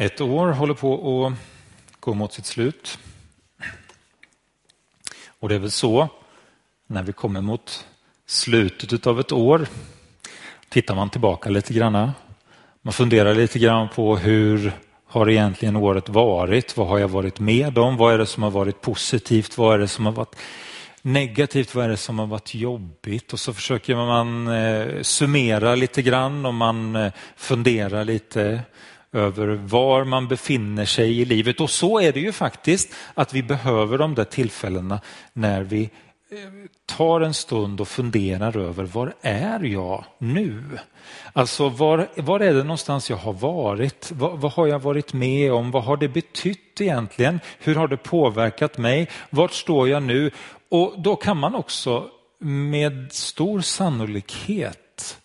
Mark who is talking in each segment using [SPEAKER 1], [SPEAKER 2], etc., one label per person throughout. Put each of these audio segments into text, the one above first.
[SPEAKER 1] Ett år håller på att gå mot sitt slut. Och det är väl så när vi kommer mot slutet av ett år tittar man tillbaka lite grann. Man funderar lite grann på hur har egentligen året varit? Vad har jag varit med om? Vad är det som har varit positivt? Vad är det som har varit negativt? Vad är det som har varit jobbigt? Och så försöker man eh, summera lite grann och man eh, funderar lite över var man befinner sig i livet. Och så är det ju faktiskt att vi behöver de där tillfällena när vi eh, tar en stund och funderar över var är jag nu? Alltså var, var är det någonstans jag har varit? Vad, vad, har jag varit med om? Vad har det betytt egentligen? Hur har det påverkat mig? Vart står jag nu? Och då kan man också med stor sannolikhet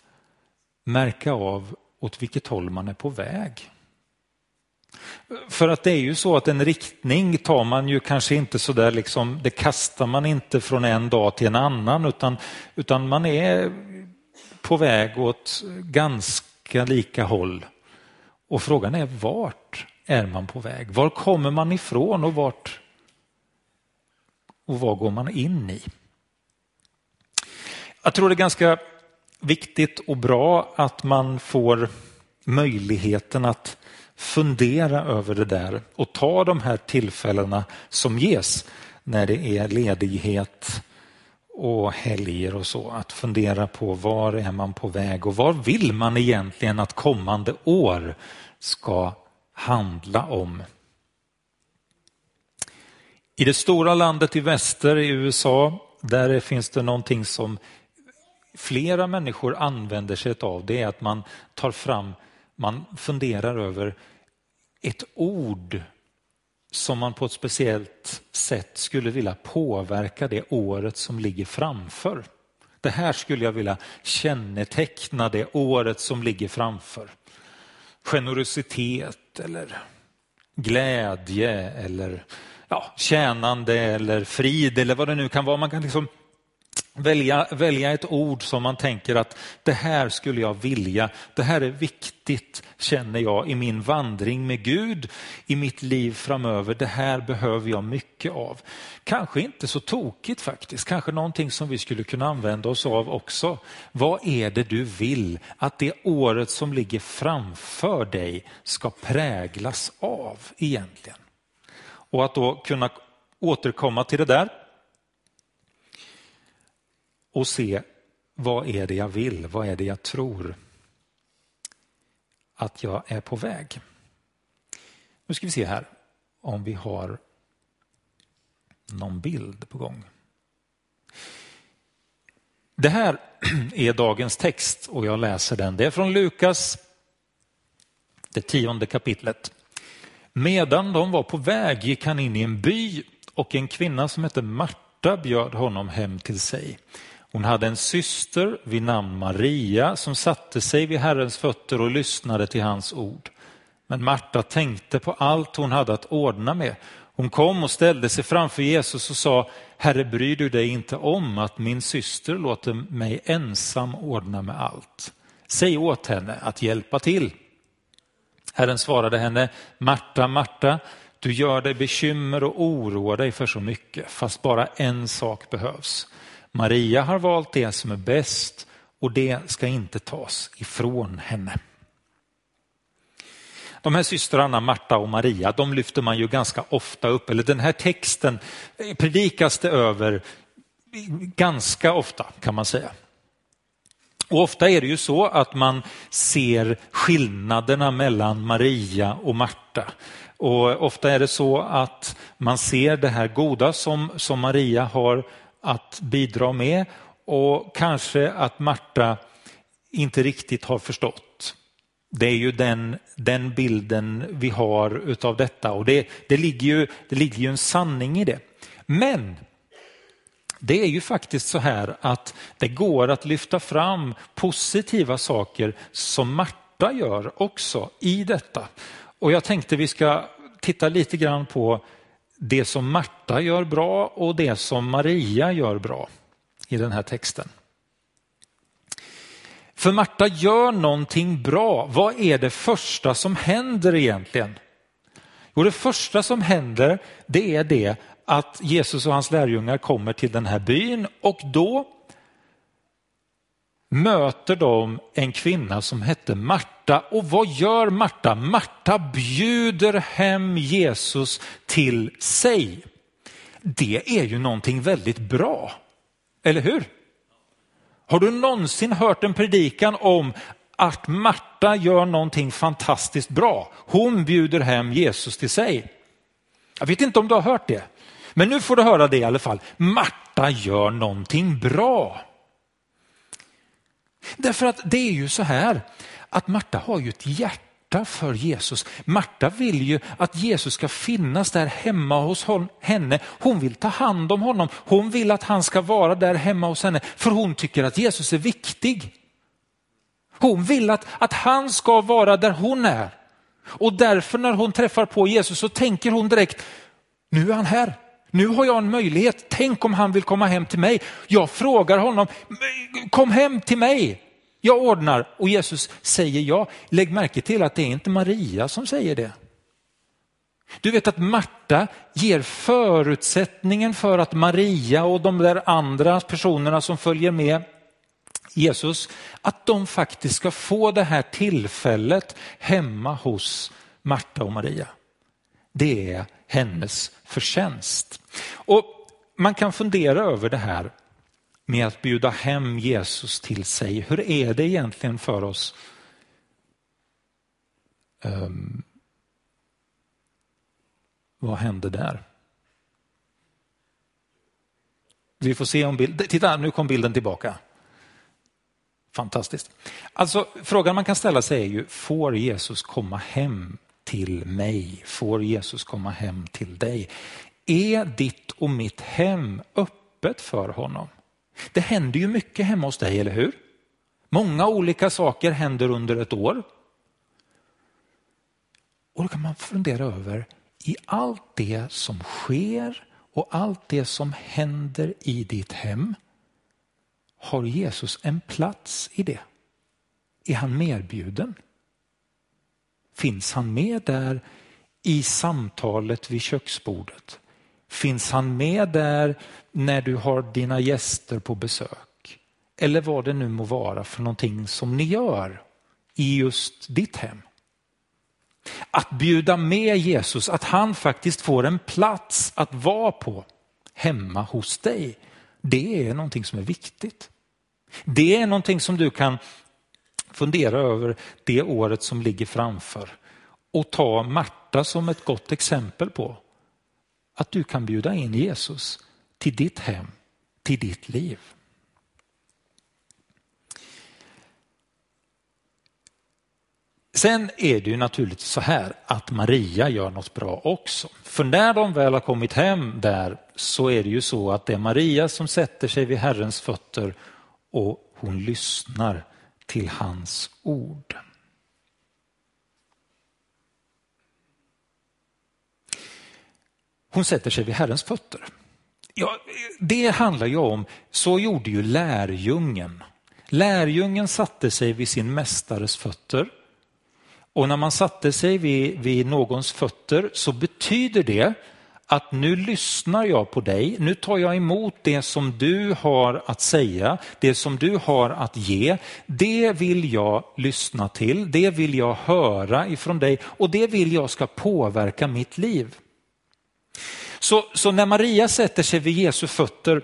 [SPEAKER 1] märka av åt vilket håll man är på väg. För att det är ju så att en riktning tar man ju kanske inte så där liksom, det kastar man inte från en dag till en annan utan, utan man är på väg åt ganska lika håll. Och frågan är vart är man på väg? Var kommer man ifrån och vart och vad går man in i? Jag tror det är ganska viktigt och bra att man får möjligheten att fundera över det där och ta de här tillfällena som ges när det är ledighet och helger och så. Att fundera på var är man på väg och vad vill man egentligen att kommande år ska handla om? I det stora landet i väster i USA, där finns det någonting som flera människor använder sig av. Det är att man tar fram man funderar över ett ord som man på ett speciellt sätt skulle vilja påverka det året som ligger framför. Det här skulle jag vilja känneteckna det året som ligger framför. Generositet eller glädje eller ja, tjänande eller frid eller vad det nu kan vara. Man kan liksom välja, välja ett ord som man tänker att det här skulle jag vilja, det här är viktigt känner jag i min vandring med Gud, i mitt liv framöver, det här behöver jag mycket av. Kanske inte så tokigt faktiskt, kanske någonting som vi skulle kunna använda oss av också. Vad är det du vill att det året som ligger framför dig ska präglas av egentligen? Och att då kunna återkomma till det där och se vad är det jag vill, vad är det jag tror att jag är på väg. Nu ska vi se här om vi har någon bild på gång. Det här är dagens text och jag läser den. Det är från Lukas, det tionde kapitlet. Medan de var på väg gick han in i en by och en kvinna som hette Marta bjöd honom hem till sig. Hon hade en syster vid namn Maria som satte sig vid Herrens fötter och lyssnade till hans ord. Men Marta tänkte på allt hon hade att ordna med. Hon kom och ställde sig framför Jesus och sa, Herre bryr du dig inte om att min syster låter mig ensam ordna med allt? Säg åt henne att hjälpa till. Herren svarade henne, Marta, Marta, du gör dig bekymmer och oroar dig för så mycket, fast bara en sak behövs. Maria har valt det som är bäst och det ska inte tas ifrån henne. De här systrarna Marta och Maria, de lyfter man ju ganska ofta upp, eller den här texten predikas det över ganska ofta kan man säga. Och ofta är det ju så att man ser skillnaderna mellan Maria och Marta. Och ofta är det så att man ser det här goda som, som Maria har att bidra med och kanske att Marta inte riktigt har förstått. Det är ju den, den bilden vi har utav detta och det, det, ligger ju, det ligger ju en sanning i det. Men det är ju faktiskt så här att det går att lyfta fram positiva saker som Marta gör också i detta. Och jag tänkte vi ska titta lite grann på det som Marta gör bra och det som Maria gör bra i den här texten. För Marta gör någonting bra. Vad är det första som händer egentligen Jo, det första som händer det är det att Jesus och hans lärjungar kommer till den här byn och då möter de en kvinna som hette Marta. Och vad gör Marta? Marta bjuder hem Jesus till sig. Det är ju någonting väldigt bra, eller hur? Har du någonsin hört en predikan om att Marta gör någonting fantastiskt bra? Hon bjuder hem Jesus till sig. Jag vet inte om du har hört det, men nu får du höra det i alla fall. Marta gör någonting bra. Därför att det är ju så här att Marta har ju ett hjärta för Jesus. Marta vill ju att Jesus ska finnas där hemma hos henne. Hon vill ta hand om honom. Hon vill att han ska vara där hemma hos henne för hon tycker att Jesus är viktig. Hon vill att, att han ska vara där hon är. Och därför när hon träffar på Jesus så tänker hon direkt, nu är han här. Nu har jag en möjlighet. Tänk om han vill komma hem till mig. Jag frågar honom, kom hem till mig. Jag ordnar och Jesus säger ja. Lägg märke till att det är inte Maria som säger det. Du vet att Marta ger förutsättningen för att Maria och de där andra personerna som följer med Jesus, att de faktiskt ska få det här tillfället hemma hos Marta och Maria. Det är hennes förtjänst. Och man kan fundera över det här med att bjuda hem Jesus till sig. Hur är det egentligen för oss? Um, vad hände där? Vi får se om bilden, titta nu kom bilden tillbaka. Fantastiskt. Alltså frågan man kan ställa sig är ju, får Jesus komma hem till mig? Får Jesus komma hem till dig? Är ditt och mitt hem öppet för honom? Det händer ju mycket hemma hos dig, eller hur? Många olika saker händer under ett år. Och då kan man fundera över, i allt det som sker och allt det som händer i ditt hem, har Jesus en plats i det? Är han medbjuden? Finns han med där i samtalet vid köksbordet? Finns han med där när du har dina gäster på besök? Eller vad det nu må vara för någonting som ni gör i just ditt hem. Att bjuda med Jesus, att han faktiskt får en plats att vara på hemma hos dig. Det är någonting som är viktigt. Det är någonting som du kan fundera över det året som ligger framför och ta Marta som ett gott exempel på att du kan bjuda in Jesus till ditt hem, till ditt liv. Sen är det ju naturligtvis så här att Maria gör något bra också. För när de väl har kommit hem där så är det ju så att det är Maria som sätter sig vid Herrens fötter och hon lyssnar till hans ord. Hon sätter sig vid Herrens fötter. Ja, det handlar ju om, så gjorde ju lärjungen. Lärjungen satte sig vid sin mästares fötter. Och när man satte sig vid, vid någons fötter så betyder det att nu lyssnar jag på dig, nu tar jag emot det som du har att säga, det som du har att ge. Det vill jag lyssna till, det vill jag höra ifrån dig och det vill jag ska påverka mitt liv. Så, så när Maria sätter sig vid Jesu fötter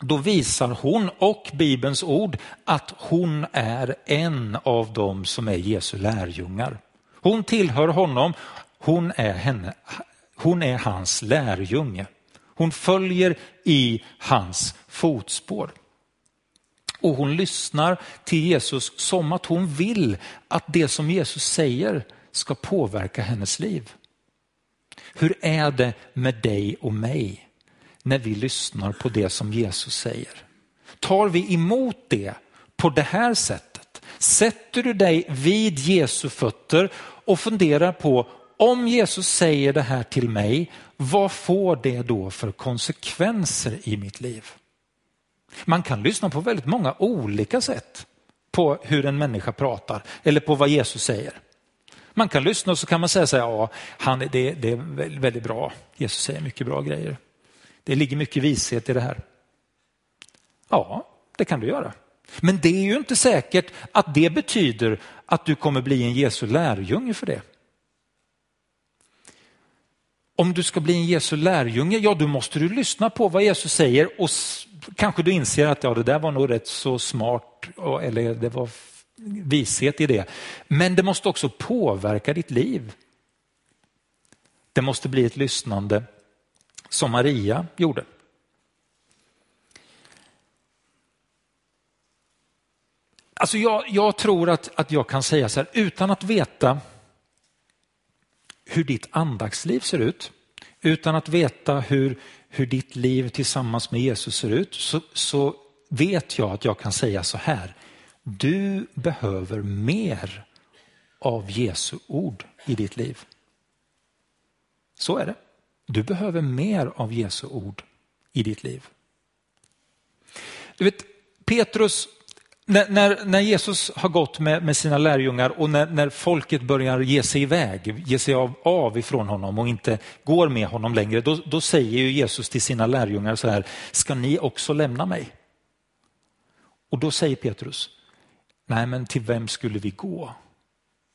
[SPEAKER 1] då visar hon och Bibelns ord att hon är en av dem som är Jesu lärjungar. Hon tillhör honom, hon är, henne, hon är hans lärjunge. Hon följer i hans fotspår. Och hon lyssnar till Jesus som att hon vill att det som Jesus säger ska påverka hennes liv. Hur är det med dig och mig när vi lyssnar på det som Jesus säger? Tar vi emot det på det här sättet? Sätter du dig vid Jesu fötter och funderar på om Jesus säger det här till mig, vad får det då för konsekvenser i mitt liv? Man kan lyssna på väldigt många olika sätt på hur en människa pratar eller på vad Jesus säger. Man kan lyssna och så kan man säga så här, ja, han, det, det är väldigt bra. Jesus säger mycket bra grejer. Det ligger mycket vishet i det här. Ja, det kan du göra. Men det är ju inte säkert att det betyder att du kommer bli en Jesu lärjunge för det. Om du ska bli en Jesu lärjunge, ja då måste du lyssna på vad Jesus säger och kanske du inser att ja, det där var nog rätt så smart eller det var vishet i det. Men det måste också påverka ditt liv. Det måste bli ett lyssnande som Maria gjorde. Alltså jag, jag tror att, att jag kan säga så här, utan att veta hur ditt andaktsliv ser ut, utan att veta hur, hur ditt liv tillsammans med Jesus ser ut, så, så vet jag att jag kan säga så här. Du behöver mer av Jesu ord i ditt liv. Så är det. Du behöver mer av Jesu ord i ditt liv. Du vet, Petrus när, när, när, Jesus har gått med, med sina lärjungar och när, när, folket börjar ge sig iväg, ge sig av, av ifrån honom och inte går med honom längre, då, då säger ju Jesus till sina lärjungar så här, ska ni också lämna mig? Och då säger Petrus, nej men till vem skulle vi gå?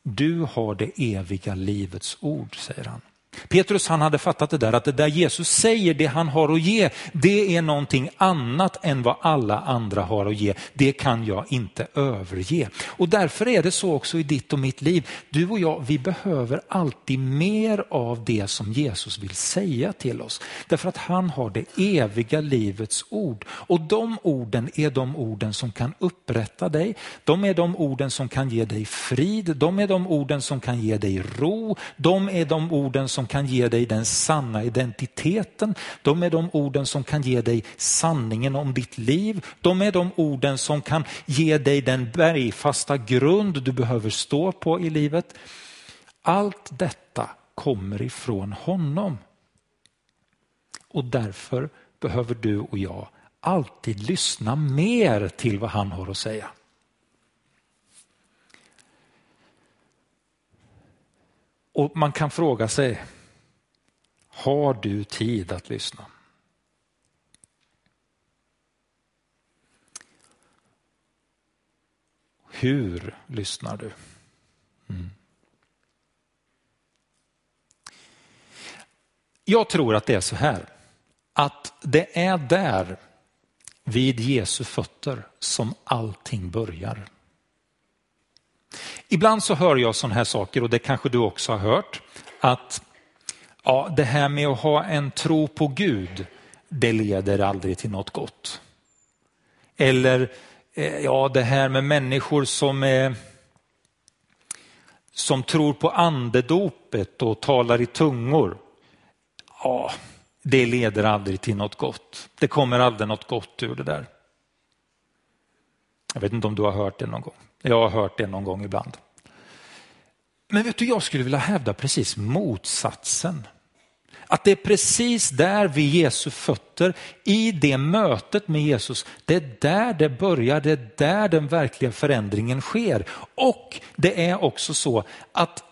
[SPEAKER 1] Du har det eviga livets ord, säger han. Petrus han hade fattat det där att det där Jesus säger, det han har att ge, det är någonting annat än vad alla andra har att ge. Det kan jag inte överge. Och därför är det så också i ditt och mitt liv. Du och jag, vi behöver alltid mer av det som Jesus vill säga till oss. Därför att han har det eviga livets ord. Och de orden är de orden som kan upprätta dig. De är de orden som kan ge dig frid. De är de orden som kan ge dig ro. De är de orden som som kan ge dig den sanna identiteten. De är de orden som kan ge dig sanningen om ditt liv. De är de orden som kan ge dig den bergfasta grund du behöver stå på i livet. Allt detta kommer ifrån honom. Och därför behöver du och jag alltid lyssna mer till vad han har att säga. Och man kan fråga sig, har du tid att lyssna? Hur lyssnar du? Mm. Jag tror att det är så här, att det är där vid Jesu fötter som allting börjar. Ibland så hör jag sådana här saker och det kanske du också har hört. Att ja, det här med att ha en tro på Gud, det leder aldrig till något gott. Eller eh, ja, det här med människor som, är, som tror på andedopet och talar i tungor. Ja, det leder aldrig till något gott. Det kommer aldrig något gott ur det där. Jag vet inte om du har hört det någon gång. Jag har hört det någon gång ibland. Men vet du, jag skulle vilja hävda precis motsatsen. Att det är precis där vid Jesu fötter, i det mötet med Jesus, det är där det börjar, det är där den verkliga förändringen sker. Och det är också så att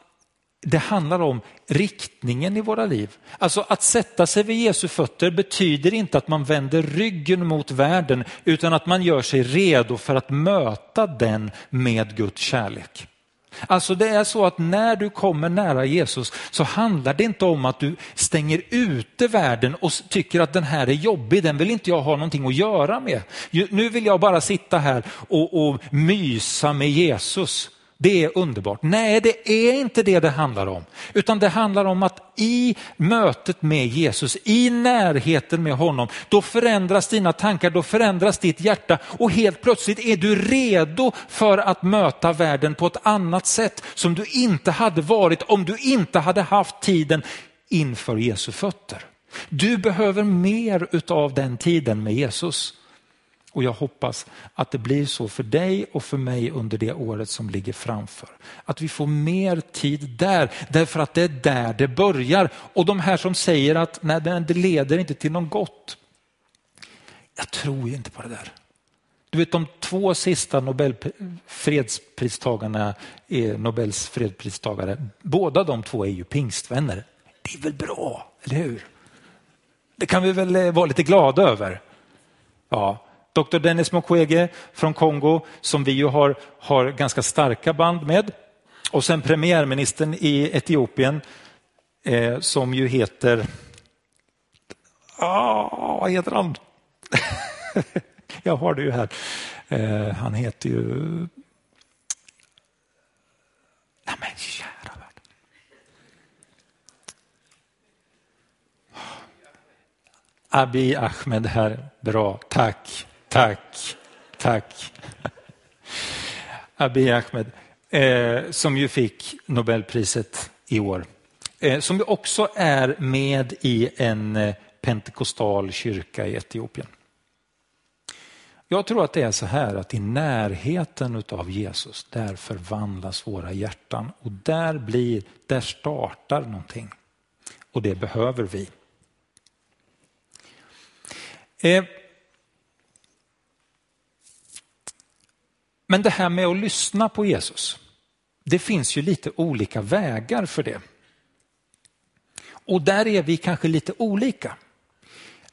[SPEAKER 1] det handlar om riktningen i våra liv. Alltså att sätta sig vid Jesu fötter betyder inte att man vänder ryggen mot världen utan att man gör sig redo för att möta den med Guds kärlek. Alltså det är så att när du kommer nära Jesus så handlar det inte om att du stänger ute världen och tycker att den här är jobbig, den vill inte jag ha någonting att göra med. Nu vill jag bara sitta här och, och mysa med Jesus. Det är underbart. Nej, det är inte det det handlar om. Utan det handlar om att i mötet med Jesus, i närheten med honom, då förändras dina tankar, då förändras ditt hjärta och helt plötsligt är du redo för att möta världen på ett annat sätt som du inte hade varit om du inte hade haft tiden inför Jesu fötter. Du behöver mer utav den tiden med Jesus. Och jag hoppas att det blir så för dig och för mig under det året som ligger framför. Att vi får mer tid där, därför att det är där det börjar. Och de här som säger att nej, det leder inte till något gott. Jag tror inte på det där. Du vet de två sista Nobel fredspristagarna är Nobels fredspristagare. Båda de två är ju pingstvänner. Det är väl bra, eller hur? Det kan vi väl eh, vara lite glada över. Ja, Dr. Dennis Mukwege från Kongo som vi ju har, har ganska starka band med. Och sen premiärministern i Etiopien eh, som ju heter, ah, vad heter han? Jag har det ju här. Eh, han heter ju, nej men kära värld. Abiy Ahmed här, bra, tack, tack, tack. Abiy Ahmed, eh, som ju fick Nobelpriset i år. Eh, som ju också är med i en eh, pentekostal kyrka i Etiopien. Jag tror att det är så här att i närheten av Jesus, där förvandlas våra hjärtan och där, blir, där startar någonting. Och det behöver vi. Eh, men det här med att lyssna på Jesus, det finns ju lite olika vägar för det. Och där är vi kanske lite olika.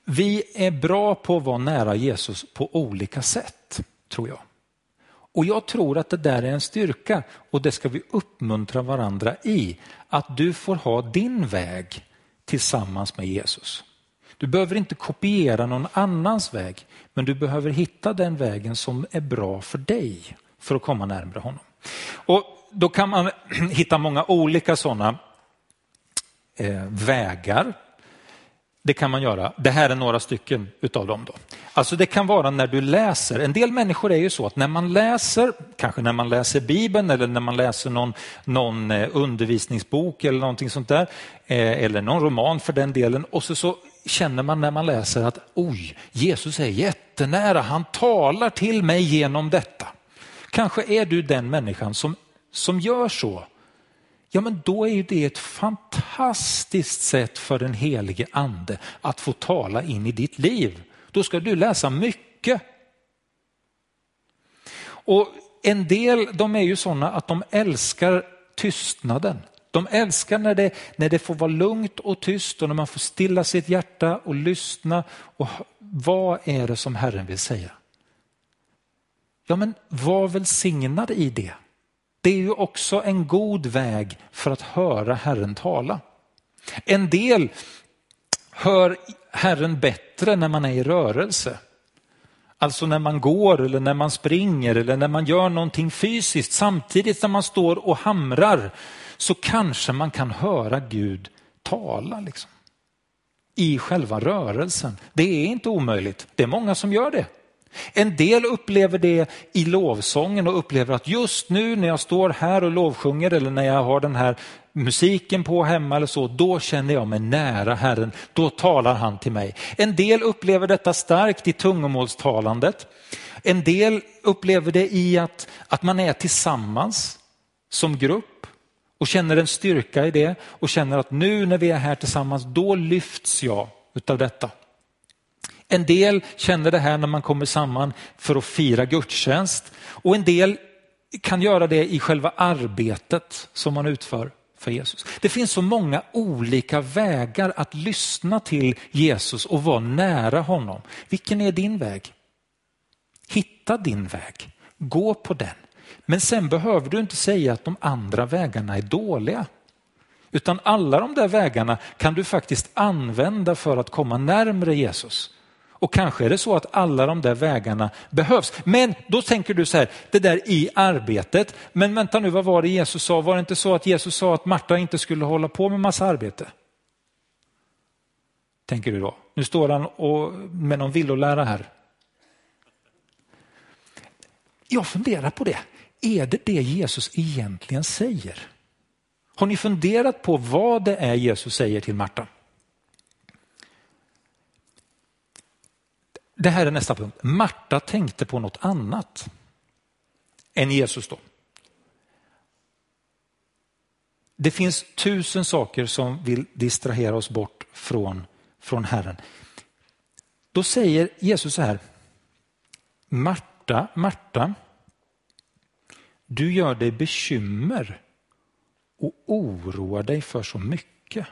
[SPEAKER 1] Vi är bra på att vara nära Jesus på olika sätt, tror jag. Och jag tror att det där är en styrka och det ska vi uppmuntra varandra i. Att du får ha din väg tillsammans med Jesus. Du behöver inte kopiera någon annans väg, men du behöver hitta den vägen som är bra för dig för att komma närmare honom. Och Då kan man hitta många olika sådana eh, vägar det kan man göra. Det här är några stycken utav dem. Då. Alltså det kan vara när du läser. En del människor är ju så att när man läser, kanske när man läser Bibeln eller när man läser någon, någon eh, undervisningsbok eller någonting sånt där, eh, eller någon roman för den delen, och så, så känner man när man läser att oj, Jesus är jättenära, han talar till mig genom detta. Kanske är du den människan som, som gör så ja men då är ju det ett fantastiskt sätt för den helige ande att få tala in i ditt liv. Då ska du läsa mycket. Och en del de är ju sådana att de älskar tystnaden. De älskar när det, när det får vara lugnt och tyst och när man får stilla sitt hjärta och lyssna. Och vad är det som Herren vill säga? Ja men var välsignad i det. Det är ju också en god väg för att höra Herren tala. En del hör Herren bättre när man är i rörelse. Alltså när man går eller när man springer eller när man gör någonting fysiskt. Samtidigt som man står och hamrar så kanske man kan höra Gud tala. Liksom. I själva rörelsen. Det är inte omöjligt. Det är många som gör det. En del upplever det i lovsången och upplever att just nu när jag står här och lovsjunger eller när jag har den här musiken på hemma eller så, då känner jag mig nära Herren. Då talar han till mig. En del upplever detta starkt i tungomålstalandet. En del upplever det i att, att man är tillsammans som grupp och känner en styrka i det och känner att nu när vi är här tillsammans, då lyfts jag utav detta. En del känner det här när man kommer samman för att fira gudstjänst och en del kan göra det i själva arbetet som man utför för Jesus. Det finns så många olika vägar att lyssna till Jesus och vara nära honom. Vilken är din väg? Hitta din väg, gå på den. Men sen behöver du inte säga att de andra vägarna är dåliga. Utan alla de där vägarna kan du faktiskt använda för att komma närmre Jesus. Och kanske är det så att alla de där vägarna behövs. Men då tänker du så här, det där i arbetet. Men vänta nu, vad var det Jesus sa? Var det inte så att Jesus sa att Marta inte skulle hålla på med massa arbete? Tänker du då. Nu står han och, med någon villolära här. Jag funderar på det. Är det det Jesus egentligen säger? Har ni funderat på vad det är Jesus säger till Marta? Det här är nästa punkt. Marta tänkte på något annat än Jesus då. Det finns tusen saker som vill distrahera oss bort från, från Herren. Då säger Jesus så här, Marta, Marta, du gör dig bekymmer och oroar dig för så mycket,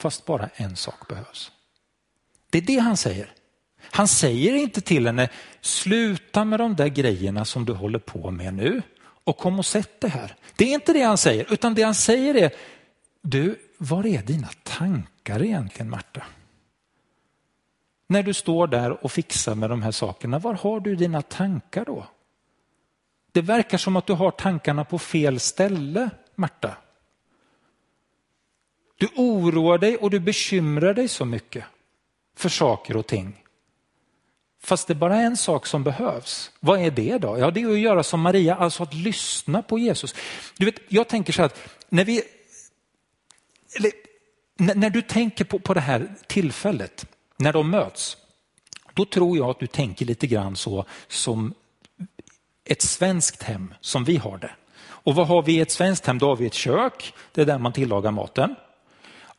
[SPEAKER 1] fast bara en sak behövs. Det är det han säger. Han säger inte till henne, sluta med de där grejerna som du håller på med nu och kom och sätt det här. Det är inte det han säger, utan det han säger är, du, var är dina tankar egentligen Marta? När du står där och fixar med de här sakerna, var har du dina tankar då? Det verkar som att du har tankarna på fel ställe, Marta. Du oroar dig och du bekymrar dig så mycket för saker och ting. Fast det är bara en sak som behövs. Vad är det då? Ja, det är att göra som Maria, alltså att lyssna på Jesus. Du vet, jag tänker så här att när vi, eller, när du tänker på, på det här tillfället, när de möts, då tror jag att du tänker lite grann så som ett svenskt hem som vi har det. Och vad har vi i ett svenskt hem? Då har vi ett kök, det är där man tillagar maten.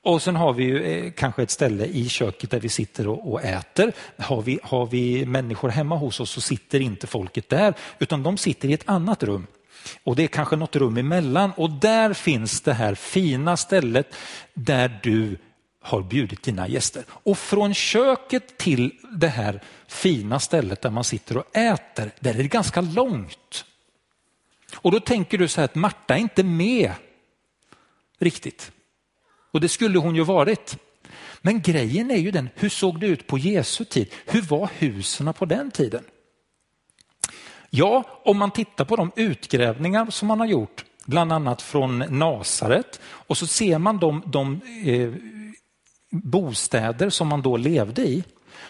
[SPEAKER 1] Och sen har vi ju eh, kanske ett ställe i köket där vi sitter och, och, äter. Har vi, har vi människor hemma hos oss så sitter inte folket där, utan de sitter i ett annat rum. Och det är kanske något rum emellan och där finns det här fina stället där du har bjudit dina gäster. Och från köket till det här fina stället där man sitter och äter, där är det ganska långt. Och då tänker du så här att Marta är inte med riktigt. Och det skulle hon ju varit. Men grejen är ju den, hur såg det ut på Jesu tid? Hur var husen på den tiden? Ja, om man tittar på de utgrävningar som man har gjort, bland annat från Nasaret, och så ser man de, de eh, bostäder som man då levde i,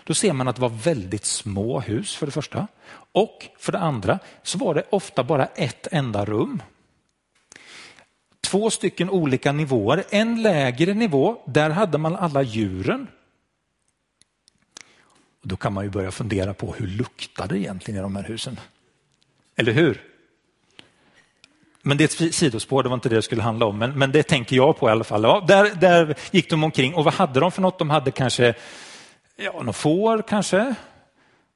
[SPEAKER 1] då ser man att det var väldigt små hus för det första. Och för det andra så var det ofta bara ett enda rum två stycken olika nivåer. En lägre nivå, där hade man alla djuren. Och då kan man ju börja fundera på hur luktar det egentligen i de här husen? Eller hur? Men det är ett sidospår, det var inte det det skulle handla om, men, men det tänker jag på i alla fall. Ja, där, där gick de omkring och vad hade de för något? De hade kanske ja, några får kanske.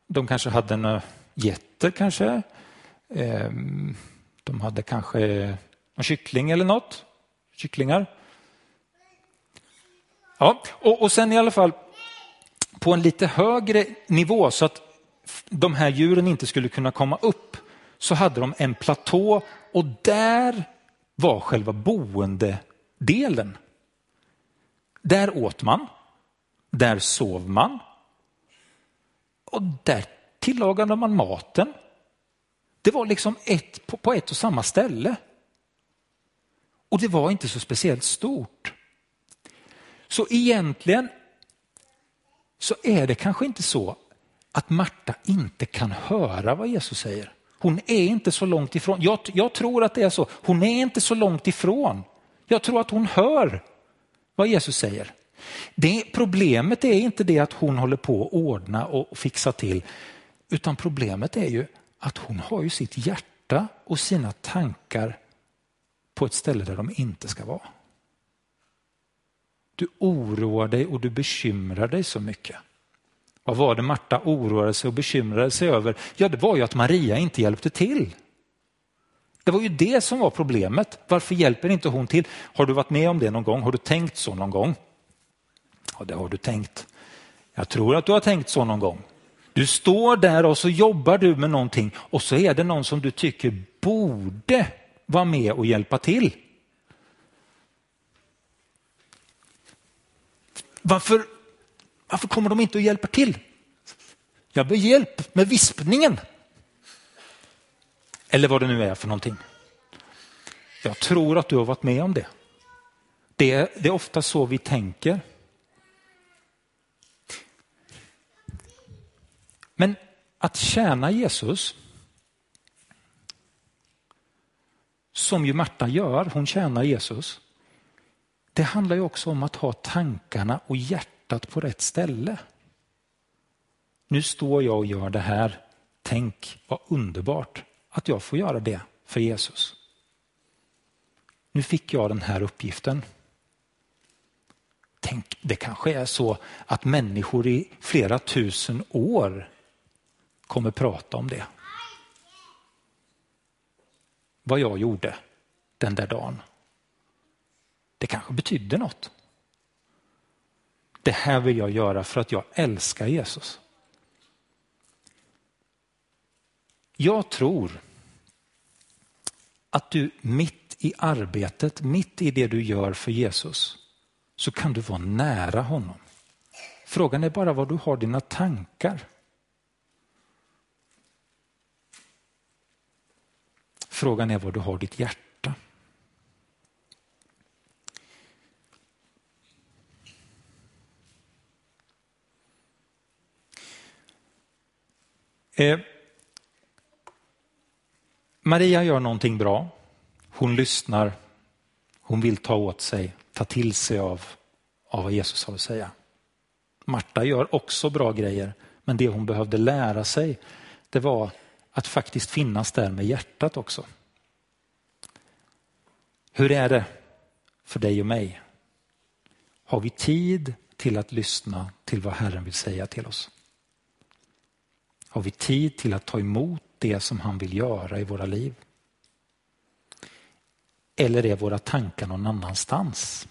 [SPEAKER 1] De kanske hade några getter kanske. Ehm, de hade kanske någon kyckling eller något. Kycklingar. Ja, och, och sen i alla fall på en lite högre nivå så att de här djuren inte skulle kunna komma upp så hade de en platå och där var själva boendedelen. Där åt man, där sov man och där tillagade man maten. Det var liksom ett, på ett och samma ställe. Och det var inte så speciellt stort. Så egentligen så är det kanske inte så att Marta inte kan höra vad Jesus säger. Hon är inte så långt ifrån. Jag, jag, tror att det är så. Hon är inte så långt ifrån. Jag tror att hon hör vad Jesus säger. Det, problemet är inte det att hon håller på att ordna och fixa till, utan problemet är ju att hon har ju sitt hjärta och sina tankar på ett ställe där de inte ska vara. Du oroar dig och du bekymrar dig så mycket. Vad var det Marta oroade sig och bekymrade sig över? Ja, det var ju att Maria inte hjälpte till. Det var ju det som var problemet. Varför hjälper inte hon till? Har du varit med om det någon gång? Har du tänkt så någon gång? Ja, det har du tänkt. Jag tror att du har tänkt så någon gång. Du står där och så jobbar du med någonting och så är det någon som du tycker borde vara med och hjälpa till. Varför, varför kommer de inte och hjälper till? Jag behöver hjälp med vispningen. Eller vad det nu är för någonting. Jag tror att du har varit med om det. Det är, det är ofta så vi tänker. Men att tjäna Jesus som ju Marta gör, hon tjänar Jesus. Det handlar ju också om att ha tankarna och hjärtat på rätt ställe. Nu står jag och gör det här. Tänk vad underbart att jag får göra det för Jesus. Nu fick jag den här uppgiften. Tänk, det kanske är så att människor i flera tusen år kommer prata om det. vad jag gjorde den där dagen. Det kanske betydde något. Det här vill jag göra för att jag älskar Jesus. Jag tror att du mitt i arbetet, mitt i det du gör för Jesus, så kan du vara nära honom. Frågan är bara var du har dina tankar. Frågan är var du har ditt hjärta. Eh, Maria gör någonting bra. Hon lyssnar. Hon vill ta åt sig, ta till sig av, av vad Jesus har att säga. Marta gör också bra grejer, men det hon behövde lära sig det var att faktiskt finnas där med hjärtat också. Hur är det för dig och mig? Har vi tid till att lyssna till vad Herren vill säga till oss? Har vi tid till att ta emot det som han vill göra i våra liv? Eller är våra tankar någon annanstans?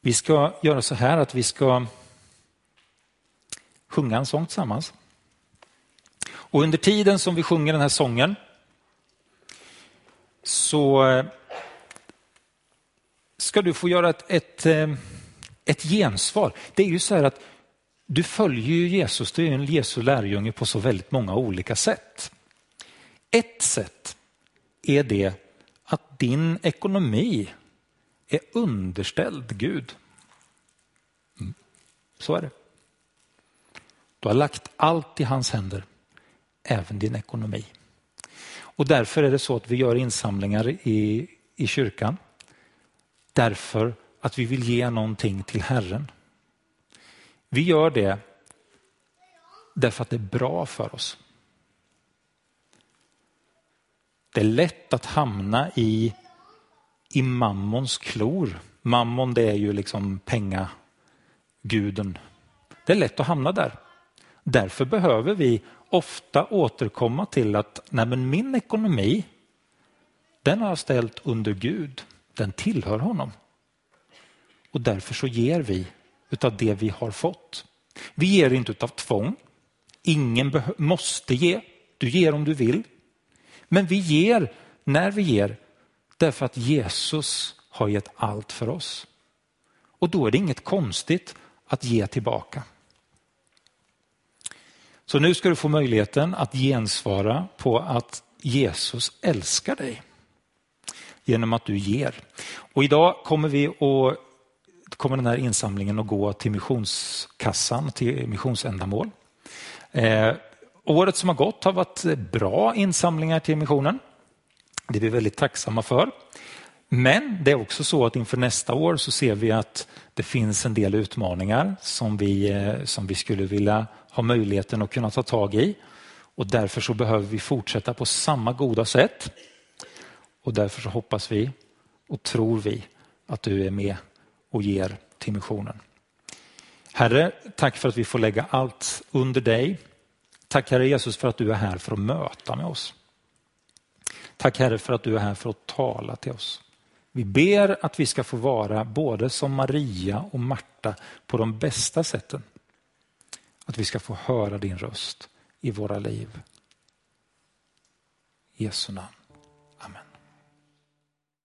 [SPEAKER 1] Vi ska göra så här att vi ska sjunga en sång tillsammans. Och under tiden som vi sjunger den här sången så eh, ska du få göra ett, ett, eh, ett gensvar. Det är ju så här att du följer ju Jesus, du är en Jesu lärjunge på så väldigt många olika sätt. Ett sätt är det att din ekonomi är underställd Gud. Mm. Så är det. Du har lagt allt i hans händer, även din ekonomi. Och därför är det så att vi gör insamlingar i, i kyrkan. Därför att vi vill ge någonting till Herren. Vi gör det därför att det är bra för oss. Det är lätt att hamna i, i mammons klor. Mammon det är ju liksom pengaguden. Det är lätt att hamna där. Därför behöver vi ofta återkomma till att nej men min ekonomi, den har jag ställt under Gud. Den tillhör honom. Och därför så ger vi utav det vi har fått. Vi ger inte utav tvång. Ingen måste ge. Du ger om du vill. Men vi ger när vi ger därför att Jesus har gett allt för oss. Och då är det inget konstigt att ge tillbaka. Så nu ska du få möjligheten att gensvara på att Jesus älskar dig genom att du ger. Och idag kommer vi att kommer den här insamlingen att gå till missionskassan, till missionsändamål. Eh, året som har gått har varit bra insamlingar till missionen. Det är vi väldigt tacksamma för. Men det är också så att inför nästa år så ser vi att det finns en del utmaningar som vi, eh, som vi skulle vilja ha möjligheten att kunna ta tag i. Och därför så behöver vi fortsätta på samma goda sätt. Och därför så hoppas vi och tror vi att du är med och ger till missionen. Herre, tack för att vi får lägga allt under dig. Tack Herre Jesus för att du är här för att möta med oss. Tack Herre för att du är här för att tala till oss. Vi ber att vi ska få vara både som Maria och Marta på de bästa sätten. Att vi ska få höra din röst i våra liv. Jesu namn.